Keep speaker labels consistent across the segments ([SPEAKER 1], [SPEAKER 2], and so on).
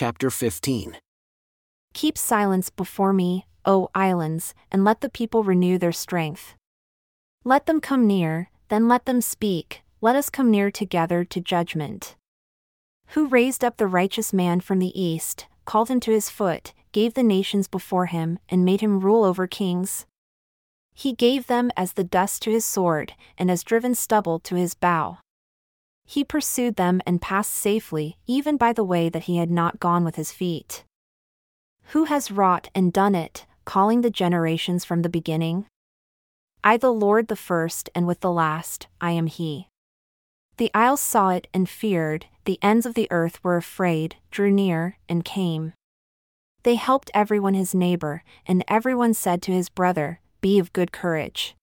[SPEAKER 1] chapter 15.
[SPEAKER 2] Keep silence before me, O islands, and let the people renew their strength. Let them come near, then let them speak, let us come near together to judgment. Who raised up the righteous man from the east, called him to his foot, gave the nations before him, and made him rule over kings? He gave them as the dust to his sword, and as driven stubble to his bow. He pursued them and passed safely, even by the way that he had not gone with his feet. Who has wrought and done it, calling the generations from the beginning? I, the Lord, the first, and with the last, I am He. The isles saw it and feared, the ends of the earth were afraid, drew near, and came. They helped everyone his neighbor, and everyone said to his brother, Be of good courage.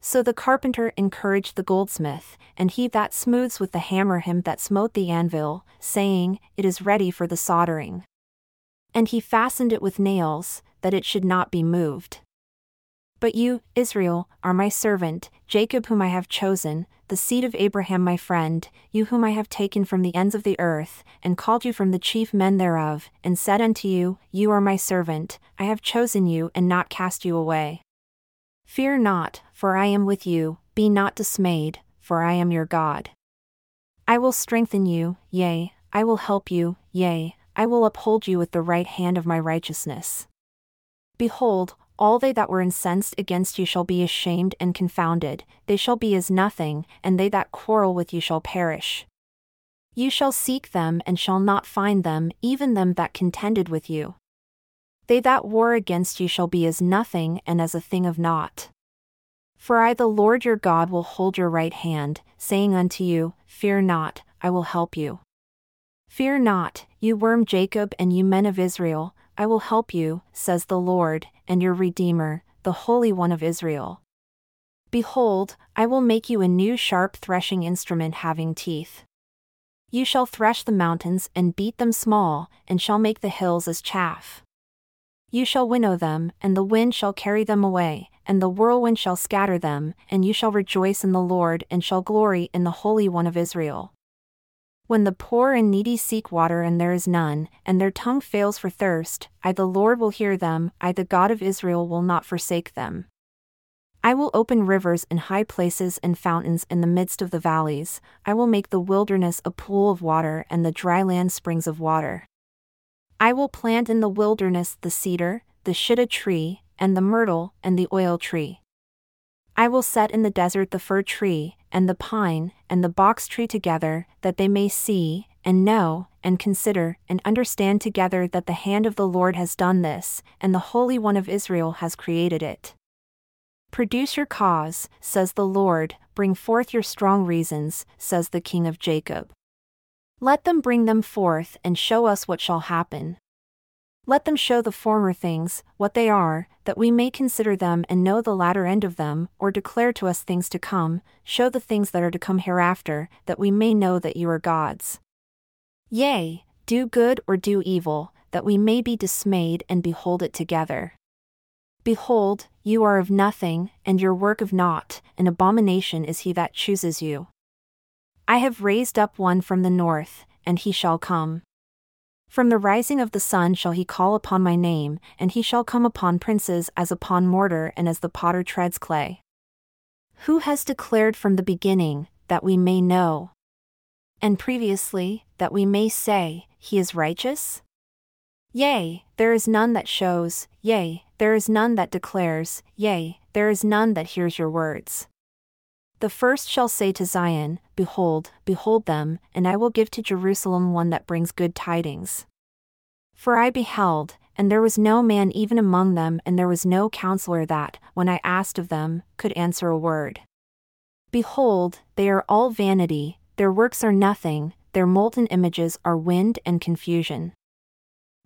[SPEAKER 2] So the carpenter encouraged the goldsmith, and he that smooths with the hammer him that smote the anvil, saying, It is ready for the soldering. And he fastened it with nails, that it should not be moved. But you, Israel, are my servant, Jacob whom I have chosen, the seed of Abraham my friend, you whom I have taken from the ends of the earth, and called you from the chief men thereof, and said unto you, You are my servant, I have chosen you and not cast you away. Fear not, for I am with you, be not dismayed, for I am your God. I will strengthen you, yea, I will help you, yea, I will uphold you with the right hand of my righteousness. Behold, all they that were incensed against you shall be ashamed and confounded, they shall be as nothing, and they that quarrel with you shall perish. You shall seek them and shall not find them, even them that contended with you. They that war against you shall be as nothing and as a thing of naught. For I, the Lord your God, will hold your right hand, saying unto you, Fear not, I will help you. Fear not, you worm Jacob and you men of Israel, I will help you, says the Lord, and your Redeemer, the Holy One of Israel. Behold, I will make you a new sharp threshing instrument having teeth. You shall thresh the mountains and beat them small, and shall make the hills as chaff. You shall winnow them, and the wind shall carry them away, and the whirlwind shall scatter them, and you shall rejoice in the Lord and shall glory in the Holy One of Israel. When the poor and needy seek water and there is none, and their tongue fails for thirst, I the Lord will hear them, I the God of Israel will not forsake them. I will open rivers in high places and fountains in the midst of the valleys, I will make the wilderness a pool of water and the dry land springs of water. I will plant in the wilderness the cedar, the shittim tree, and the myrtle, and the oil tree. I will set in the desert the fir tree, and the pine, and the box tree together, that they may see, and know, and consider, and understand together that the hand of the Lord has done this, and the Holy One of Israel has created it. Produce your cause, says the Lord, bring forth your strong reasons, says the King of Jacob. Let them bring them forth and show us what shall happen. Let them show the former things, what they are, that we may consider them and know the latter end of them, or declare to us things to come, show the things that are to come hereafter, that we may know that you are gods. Yea, do good or do evil, that we may be dismayed and behold it together. Behold, you are of nothing, and your work of naught, an abomination is he that chooses you. I have raised up one from the north, and he shall come. From the rising of the sun shall he call upon my name, and he shall come upon princes as upon mortar and as the potter treads clay. Who has declared from the beginning, that we may know? And previously, that we may say, He is righteous? Yea, there is none that shows, yea, there is none that declares, yea, there is none that hears your words. The first shall say to Zion, Behold, behold them, and I will give to Jerusalem one that brings good tidings. For I beheld, and there was no man even among them, and there was no counselor that, when I asked of them, could answer a word. Behold, they are all vanity, their works are nothing, their molten images are wind and confusion.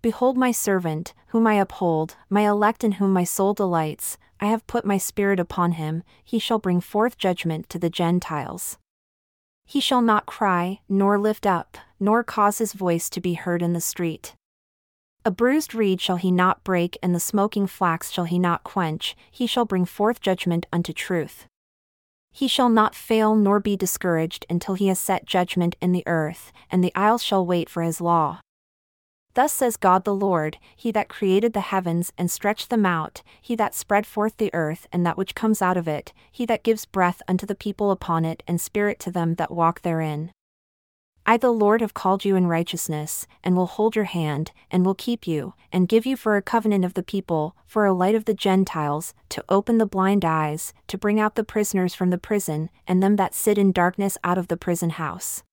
[SPEAKER 2] Behold my servant, whom I uphold, my elect in whom my soul delights, I have put my spirit upon him, he shall bring forth judgment to the Gentiles. He shall not cry, nor lift up, nor cause his voice to be heard in the street. A bruised reed shall he not break, and the smoking flax shall he not quench, he shall bring forth judgment unto truth. He shall not fail nor be discouraged until he has set judgment in the earth, and the isles shall wait for his law. Thus says God the Lord, He that created the heavens and stretched them out, He that spread forth the earth and that which comes out of it, He that gives breath unto the people upon it and spirit to them that walk therein. I, the Lord, have called you in righteousness, and will hold your hand, and will keep you, and give you for a covenant of the people, for a light of the Gentiles, to open the blind eyes, to bring out the prisoners from the prison, and them that sit in darkness out of the prison house.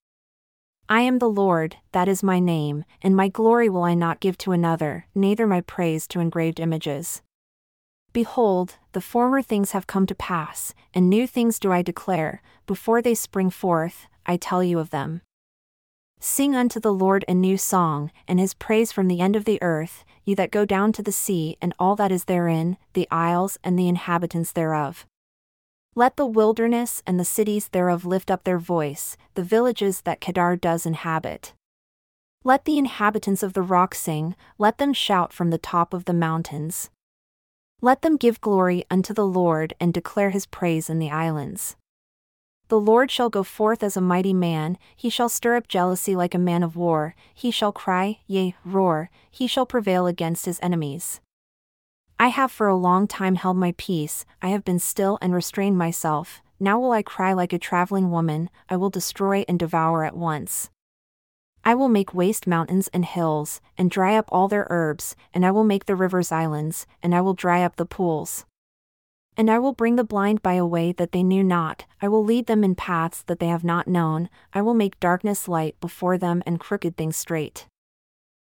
[SPEAKER 2] I am the Lord, that is my name, and my glory will I not give to another, neither my praise to engraved images. Behold, the former things have come to pass, and new things do I declare, before they spring forth, I tell you of them. Sing unto the Lord a new song, and his praise from the end of the earth, you that go down to the sea and all that is therein, the isles and the inhabitants thereof. Let the wilderness and the cities thereof lift up their voice, the villages that Kedar does inhabit. Let the inhabitants of the rock sing, let them shout from the top of the mountains. Let them give glory unto the Lord and declare his praise in the islands. The Lord shall go forth as a mighty man, he shall stir up jealousy like a man of war, he shall cry, yea, roar, he shall prevail against his enemies. I have for a long time held my peace, I have been still and restrained myself, now will I cry like a traveling woman, I will destroy and devour at once. I will make waste mountains and hills, and dry up all their herbs, and I will make the rivers islands, and I will dry up the pools. And I will bring the blind by a way that they knew not, I will lead them in paths that they have not known, I will make darkness light before them and crooked things straight.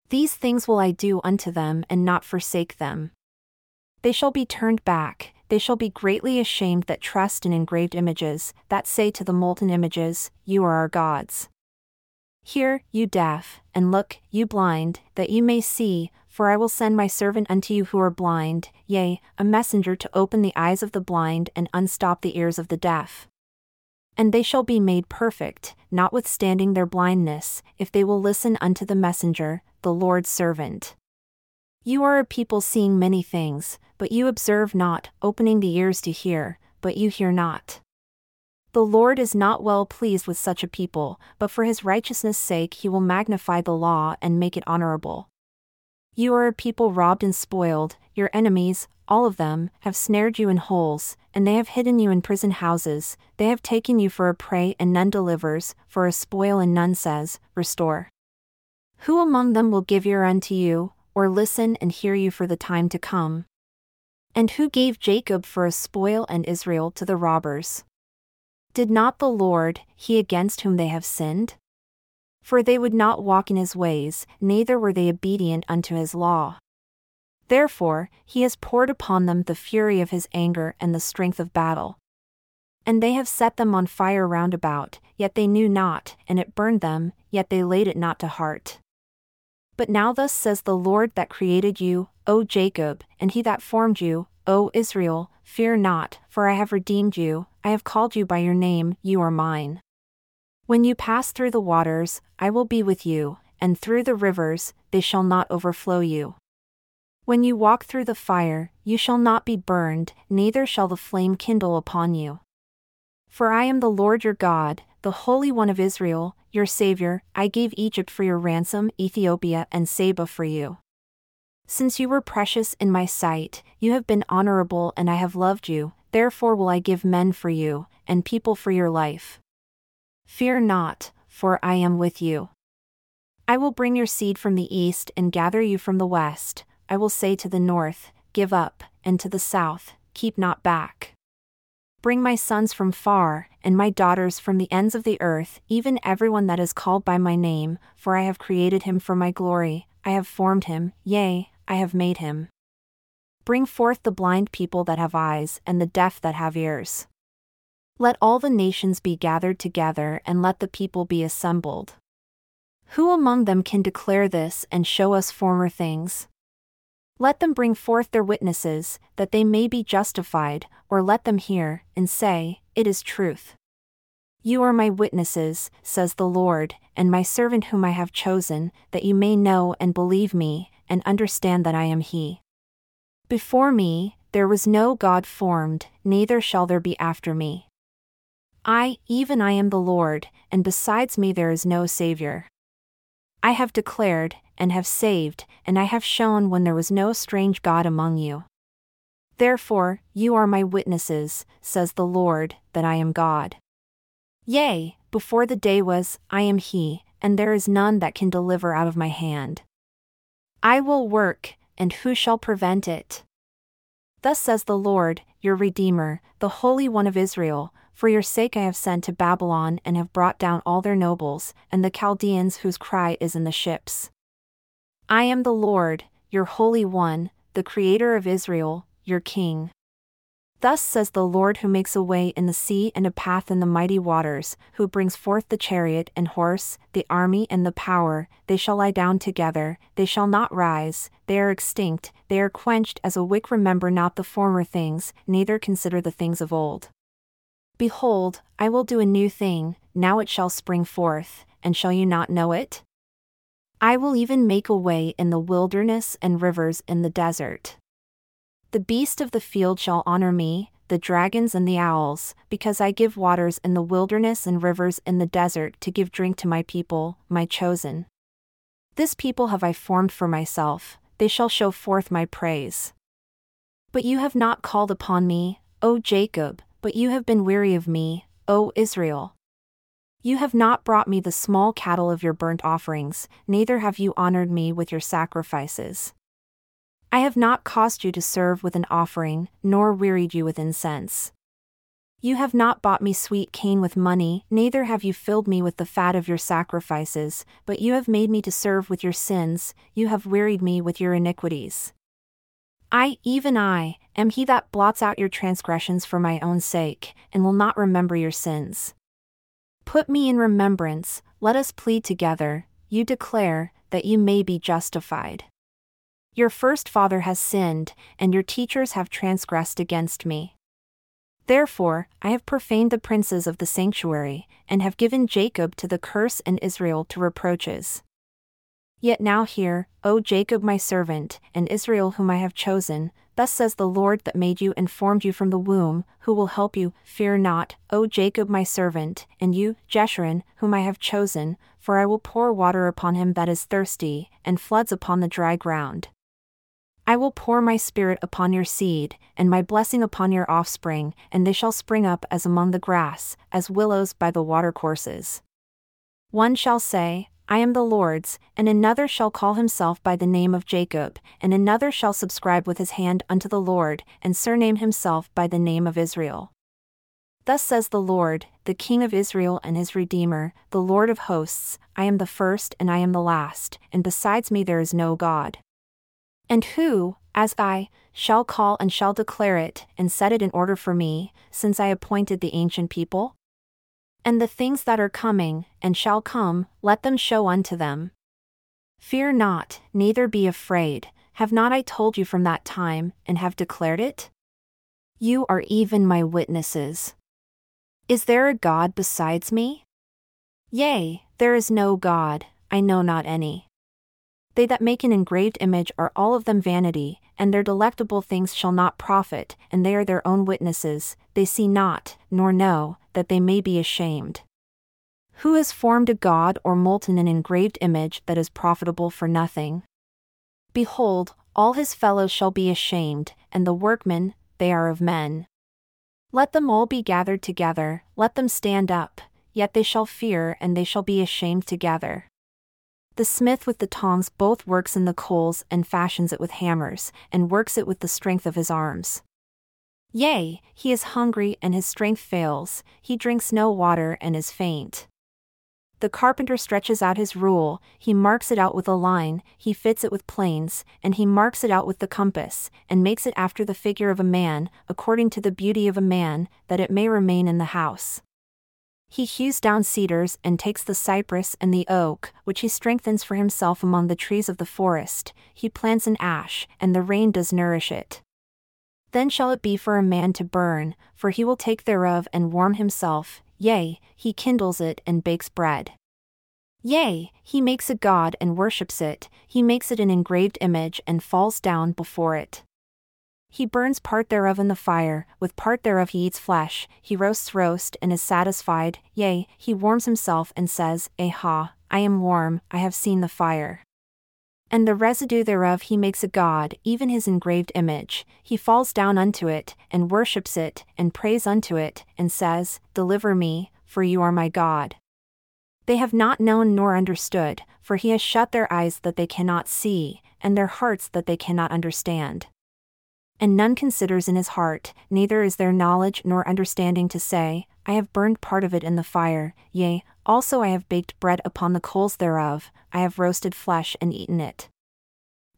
[SPEAKER 2] These things will I do unto them and not forsake them. They shall be turned back, they shall be greatly ashamed that trust in engraved images, that say to the molten images, You are our gods. Hear, you deaf, and look, you blind, that you may see, for I will send my servant unto you who are blind, yea, a messenger to open the eyes of the blind and unstop the ears of the deaf. And they shall be made perfect, notwithstanding their blindness, if they will listen unto the messenger, the Lord's servant. You are a people seeing many things, but you observe not, opening the ears to hear, but you hear not. The Lord is not well pleased with such a people, but for his righteousness' sake he will magnify the law and make it honorable. You are a people robbed and spoiled, your enemies, all of them, have snared you in holes, and they have hidden you in prison houses, they have taken you for a prey and none delivers, for a spoil and none says, Restore. Who among them will give ear unto you, or listen and hear you for the time to come. And who gave Jacob for a spoil and Israel to the robbers? Did not the Lord, he against whom they have sinned? For they would not walk in his ways, neither were they obedient unto his law. Therefore, he has poured upon them the fury of his anger and the strength of battle. And they have set them on fire round about, yet they knew not, and it burned them, yet they laid it not to heart. But now thus says the Lord that created you, O Jacob, and he that formed you, O Israel, fear not, for I have redeemed you, I have called you by your name, you are mine. When you pass through the waters, I will be with you, and through the rivers, they shall not overflow you. When you walk through the fire, you shall not be burned, neither shall the flame kindle upon you. For I am the Lord your God, the Holy One of Israel, your Savior, I gave Egypt for your ransom, Ethiopia and Seba for you. Since you were precious in my sight, you have been honorable and I have loved you, therefore will I give men for you, and people for your life. Fear not, for I am with you. I will bring your seed from the east and gather you from the west, I will say to the north, Give up, and to the south, Keep not back. Bring my sons from far, and my daughters from the ends of the earth, even everyone that is called by my name, for I have created him for my glory, I have formed him, yea, I have made him. Bring forth the blind people that have eyes, and the deaf that have ears. Let all the nations be gathered together, and let the people be assembled. Who among them can declare this and show us former things? Let them bring forth their witnesses, that they may be justified, or let them hear, and say, It is truth. You are my witnesses, says the Lord, and my servant whom I have chosen, that you may know and believe me, and understand that I am He. Before me, there was no God formed, neither shall there be after me. I, even I am the Lord, and besides me there is no Saviour. I have declared, and have saved, and I have shown when there was no strange God among you. Therefore, you are my witnesses, says the Lord, that I am God. Yea, before the day was, I am He, and there is none that can deliver out of my hand. I will work, and who shall prevent it? Thus says the Lord, your Redeemer, the Holy One of Israel For your sake I have sent to Babylon and have brought down all their nobles, and the Chaldeans whose cry is in the ships. I am the Lord, your Holy One, the Creator of Israel, your King. Thus says the Lord who makes a way in the sea and a path in the mighty waters, who brings forth the chariot and horse, the army and the power, they shall lie down together, they shall not rise, they are extinct, they are quenched as a wick. Remember not the former things, neither consider the things of old. Behold, I will do a new thing, now it shall spring forth, and shall you not know it? I will even make a way in the wilderness and rivers in the desert. The beast of the field shall honor me, the dragons and the owls, because I give waters in the wilderness and rivers in the desert to give drink to my people, my chosen. This people have I formed for myself, they shall show forth my praise. But you have not called upon me, O Jacob, but you have been weary of me, O Israel. You have not brought me the small cattle of your burnt offerings, neither have you honored me with your sacrifices. I have not caused you to serve with an offering, nor wearied you with incense. You have not bought me sweet cane with money, neither have you filled me with the fat of your sacrifices, but you have made me to serve with your sins, you have wearied me with your iniquities. I, even I, am he that blots out your transgressions for my own sake, and will not remember your sins. Put me in remembrance, let us plead together, you declare, that you may be justified. Your first father has sinned, and your teachers have transgressed against me. Therefore, I have profaned the princes of the sanctuary, and have given Jacob to the curse and Israel to reproaches. Yet now hear, O Jacob my servant, and Israel whom I have chosen, thus says the Lord that made you and formed you from the womb, who will help you, fear not, O Jacob my servant, and you, Jeshurun, whom I have chosen, for I will pour water upon him that is thirsty, and floods upon the dry ground. I will pour my spirit upon your seed, and my blessing upon your offspring, and they shall spring up as among the grass, as willows by the watercourses. One shall say, I am the Lord's, and another shall call himself by the name of Jacob, and another shall subscribe with his hand unto the Lord, and surname himself by the name of Israel. Thus says the Lord, the King of Israel and his Redeemer, the Lord of hosts I am the first and I am the last, and besides me there is no God. And who, as I, shall call and shall declare it, and set it in order for me, since I appointed the ancient people? And the things that are coming, and shall come, let them show unto them. Fear not, neither be afraid, have not I told you from that time, and have declared it? You are even my witnesses. Is there a God besides me? Yea, there is no God, I know not any. They that make an engraved image are all of them vanity, and their delectable things shall not profit, and they are their own witnesses, they see not, nor know, that they may be ashamed. Who has formed a god or molten an engraved image that is profitable for nothing? Behold, all his fellows shall be ashamed, and the workmen, they are of men. Let them all be gathered together, let them stand up, yet they shall fear and they shall be ashamed together. The smith with the tongs both works in the coals and fashions it with hammers, and works it with the strength of his arms. Yea, he is hungry and his strength fails, he drinks no water and is faint. The carpenter stretches out his rule, he marks it out with a line, he fits it with planes, and he marks it out with the compass, and makes it after the figure of a man, according to the beauty of a man, that it may remain in the house. He hews down cedars and takes the cypress and the oak, which he strengthens for himself among the trees of the forest. He plants an ash, and the rain does nourish it. Then shall it be for a man to burn, for he will take thereof and warm himself, yea, he kindles it and bakes bread. Yea, he makes a god and worships it, he makes it an engraved image and falls down before it. He burns part thereof in the fire, with part thereof he eats flesh, he roasts roast and is satisfied, yea, he warms himself and says, Aha, I am warm, I have seen the fire. And the residue thereof he makes a god, even his engraved image. He falls down unto it, and worships it, and prays unto it, and says, Deliver me, for you are my God. They have not known nor understood, for he has shut their eyes that they cannot see, and their hearts that they cannot understand. And none considers in his heart, neither is there knowledge nor understanding to say, I have burned part of it in the fire, yea, also I have baked bread upon the coals thereof, I have roasted flesh and eaten it.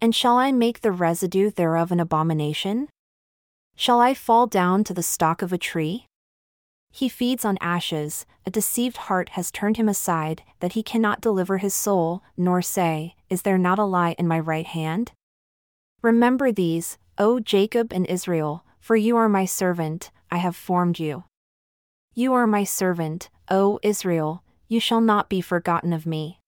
[SPEAKER 2] And shall I make the residue thereof an abomination? Shall I fall down to the stalk of a tree? He feeds on ashes, a deceived heart has turned him aside, that he cannot deliver his soul, nor say, Is there not a lie in my right hand? Remember these, O Jacob and Israel, for you are my servant, I have formed you. You are my servant, O Israel, you shall not be forgotten of me.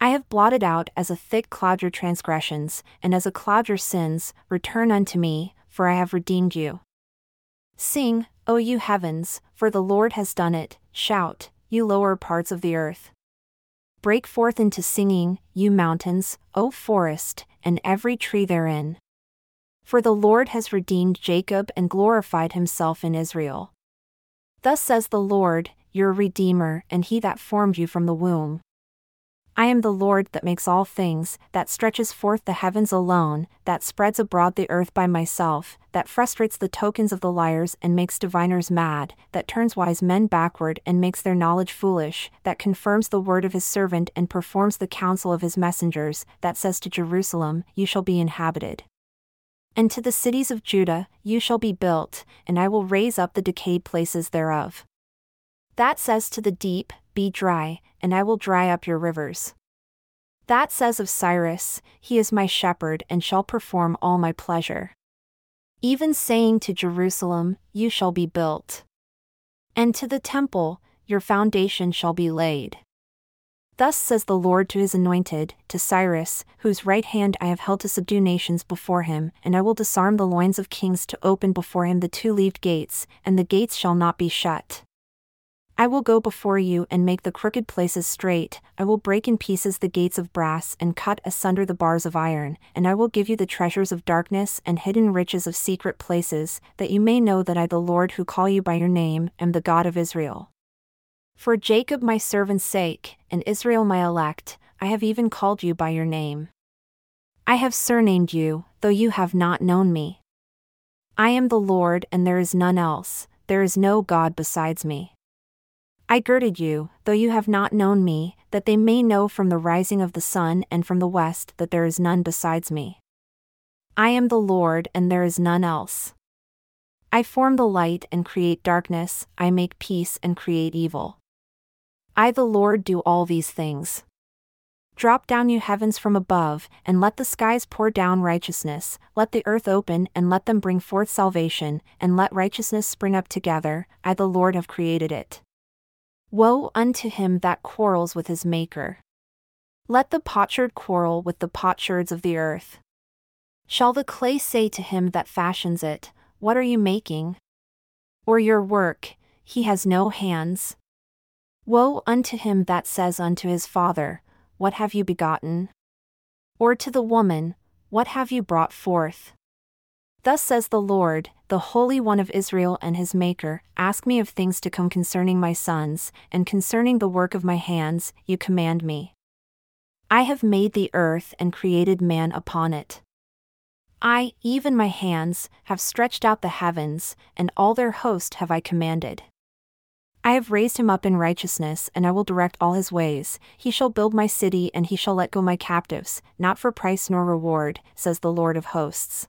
[SPEAKER 2] I have blotted out as a thick cloud your transgressions, and as a cloud your sins, return unto me, for I have redeemed you. Sing, O you heavens, for the Lord has done it, shout, you lower parts of the earth. Break forth into singing, you mountains, O forest, and every tree therein. For the Lord has redeemed Jacob and glorified himself in Israel. Thus says the Lord, your Redeemer, and he that formed you from the womb. I am the Lord that makes all things, that stretches forth the heavens alone, that spreads abroad the earth by myself, that frustrates the tokens of the liars and makes diviners mad, that turns wise men backward and makes their knowledge foolish, that confirms the word of his servant and performs the counsel of his messengers, that says to Jerusalem, You shall be inhabited. And to the cities of Judah, you shall be built, and I will raise up the decayed places thereof. That says to the deep, Be dry, and I will dry up your rivers. That says of Cyrus, He is my shepherd and shall perform all my pleasure. Even saying to Jerusalem, You shall be built. And to the temple, Your foundation shall be laid. Thus says the Lord to his anointed, to Cyrus, whose right hand I have held to subdue nations before him, and I will disarm the loins of kings to open before him the two leaved gates, and the gates shall not be shut. I will go before you and make the crooked places straight, I will break in pieces the gates of brass and cut asunder the bars of iron, and I will give you the treasures of darkness and hidden riches of secret places, that you may know that I, the Lord who call you by your name, am the God of Israel. For Jacob my servant's sake, and Israel my elect, I have even called you by your name. I have surnamed you, though you have not known me. I am the Lord, and there is none else, there is no God besides me. I girded you, though you have not known me, that they may know from the rising of the sun and from the west that there is none besides me. I am the Lord, and there is none else. I form the light and create darkness, I make peace and create evil. I, the Lord, do all these things. Drop down, you heavens from above, and let the skies pour down righteousness, let the earth open, and let them bring forth salvation, and let righteousness spring up together, I, the Lord, have created it. Woe unto him that quarrels with his Maker. Let the potsherd quarrel with the potsherds of the earth. Shall the clay say to him that fashions it, What are you making? Or your work, he has no hands? Woe unto him that says unto his father, What have you begotten? Or to the woman, What have you brought forth? Thus says the Lord, the Holy One of Israel and his Maker Ask me of things to come concerning my sons, and concerning the work of my hands, you command me. I have made the earth and created man upon it. I, even my hands, have stretched out the heavens, and all their host have I commanded. I have raised him up in righteousness, and I will direct all his ways. He shall build my city, and he shall let go my captives, not for price nor reward, says the Lord of hosts.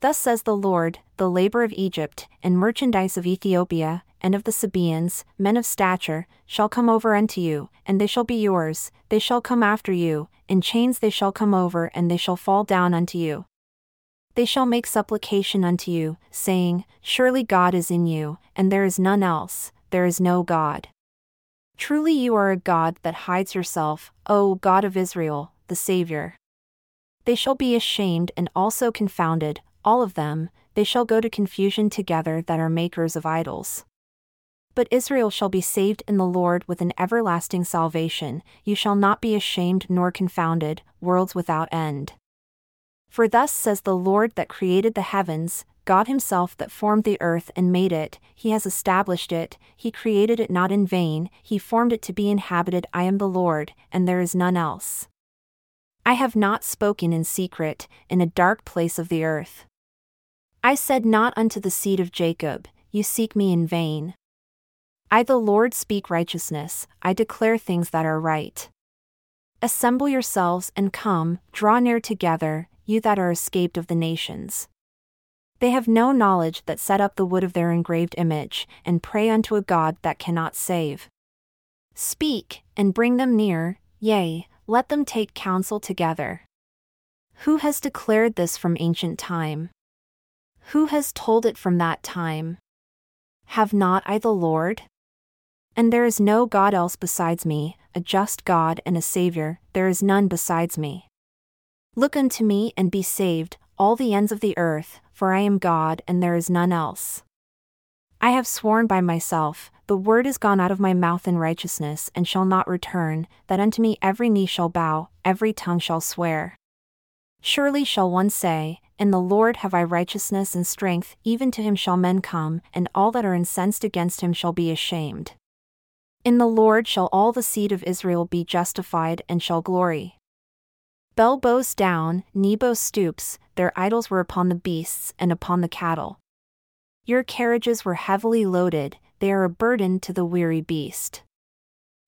[SPEAKER 2] Thus says the Lord, the labor of Egypt, and merchandise of Ethiopia, and of the Sabaeans, men of stature, shall come over unto you, and they shall be yours, they shall come after you, in chains they shall come over, and they shall fall down unto you. They shall make supplication unto you, saying, Surely God is in you, and there is none else, there is no God. Truly you are a God that hides yourself, O God of Israel, the Saviour. They shall be ashamed and also confounded, all of them, they shall go to confusion together that are makers of idols. But Israel shall be saved in the Lord with an everlasting salvation, you shall not be ashamed nor confounded, worlds without end. For thus says the Lord that created the heavens, God Himself that formed the earth and made it, He has established it, He created it not in vain, He formed it to be inhabited. I am the Lord, and there is none else. I have not spoken in secret, in a dark place of the earth. I said not unto the seed of Jacob, You seek me in vain. I, the Lord, speak righteousness, I declare things that are right. Assemble yourselves and come, draw near together, you that are escaped of the nations. They have no knowledge that set up the wood of their engraved image, and pray unto a God that cannot save. Speak, and bring them near, yea, let them take counsel together. Who has declared this from ancient time? Who has told it from that time? Have not I the Lord? And there is no God else besides me, a just God and a Saviour, there is none besides me. Look unto me and be saved, all the ends of the earth, for I am God and there is none else. I have sworn by myself, the word is gone out of my mouth in righteousness and shall not return, that unto me every knee shall bow, every tongue shall swear. Surely shall one say, In the Lord have I righteousness and strength, even to him shall men come, and all that are incensed against him shall be ashamed. In the Lord shall all the seed of Israel be justified and shall glory. Bel bows down, Nebo stoops, their idols were upon the beasts and upon the cattle. Your carriages were heavily loaded, they are a burden to the weary beast.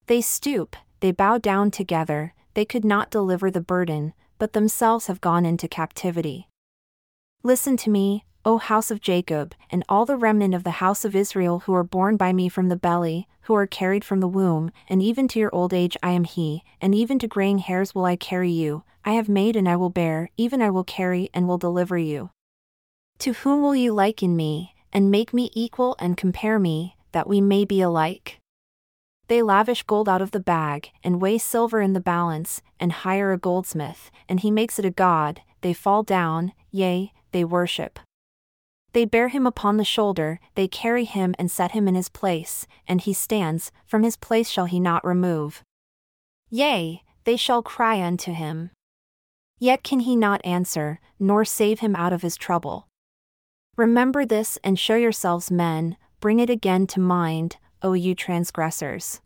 [SPEAKER 2] They stoop, they bow down together, they could not deliver the burden, but themselves have gone into captivity. Listen to me, O house of Jacob, and all the remnant of the house of Israel who are born by me from the belly, who are carried from the womb, and even to your old age I am he, and even to graying hairs will I carry you, I have made and I will bear, even I will carry and will deliver you. To whom will you liken me, and make me equal and compare me, that we may be alike? They lavish gold out of the bag, and weigh silver in the balance, and hire a goldsmith, and he makes it a god, they fall down, yea, they worship. They bear him upon the shoulder, they carry him and set him in his place, and he stands, from his place shall he not remove. Yea, they shall cry unto him. Yet can he not answer, nor save him out of his trouble. Remember this and show yourselves men, bring it again to mind, O you transgressors.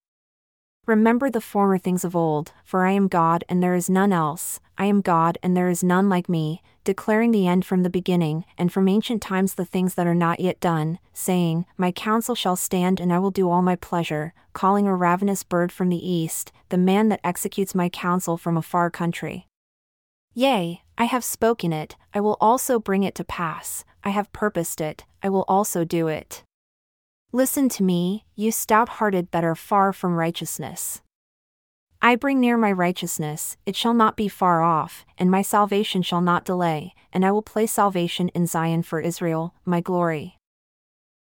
[SPEAKER 2] Remember the former things of old, for I am God and there is none else, I am God and there is none like me, declaring the end from the beginning, and from ancient times the things that are not yet done, saying, My counsel shall stand and I will do all my pleasure, calling a ravenous bird from the east, the man that executes my counsel from a far country. Yea, I have spoken it, I will also bring it to pass, I have purposed it, I will also do it. Listen to me, you stout hearted that are far from righteousness. I bring near my righteousness, it shall not be far off, and my salvation shall not delay, and I will place salvation in Zion for Israel, my glory.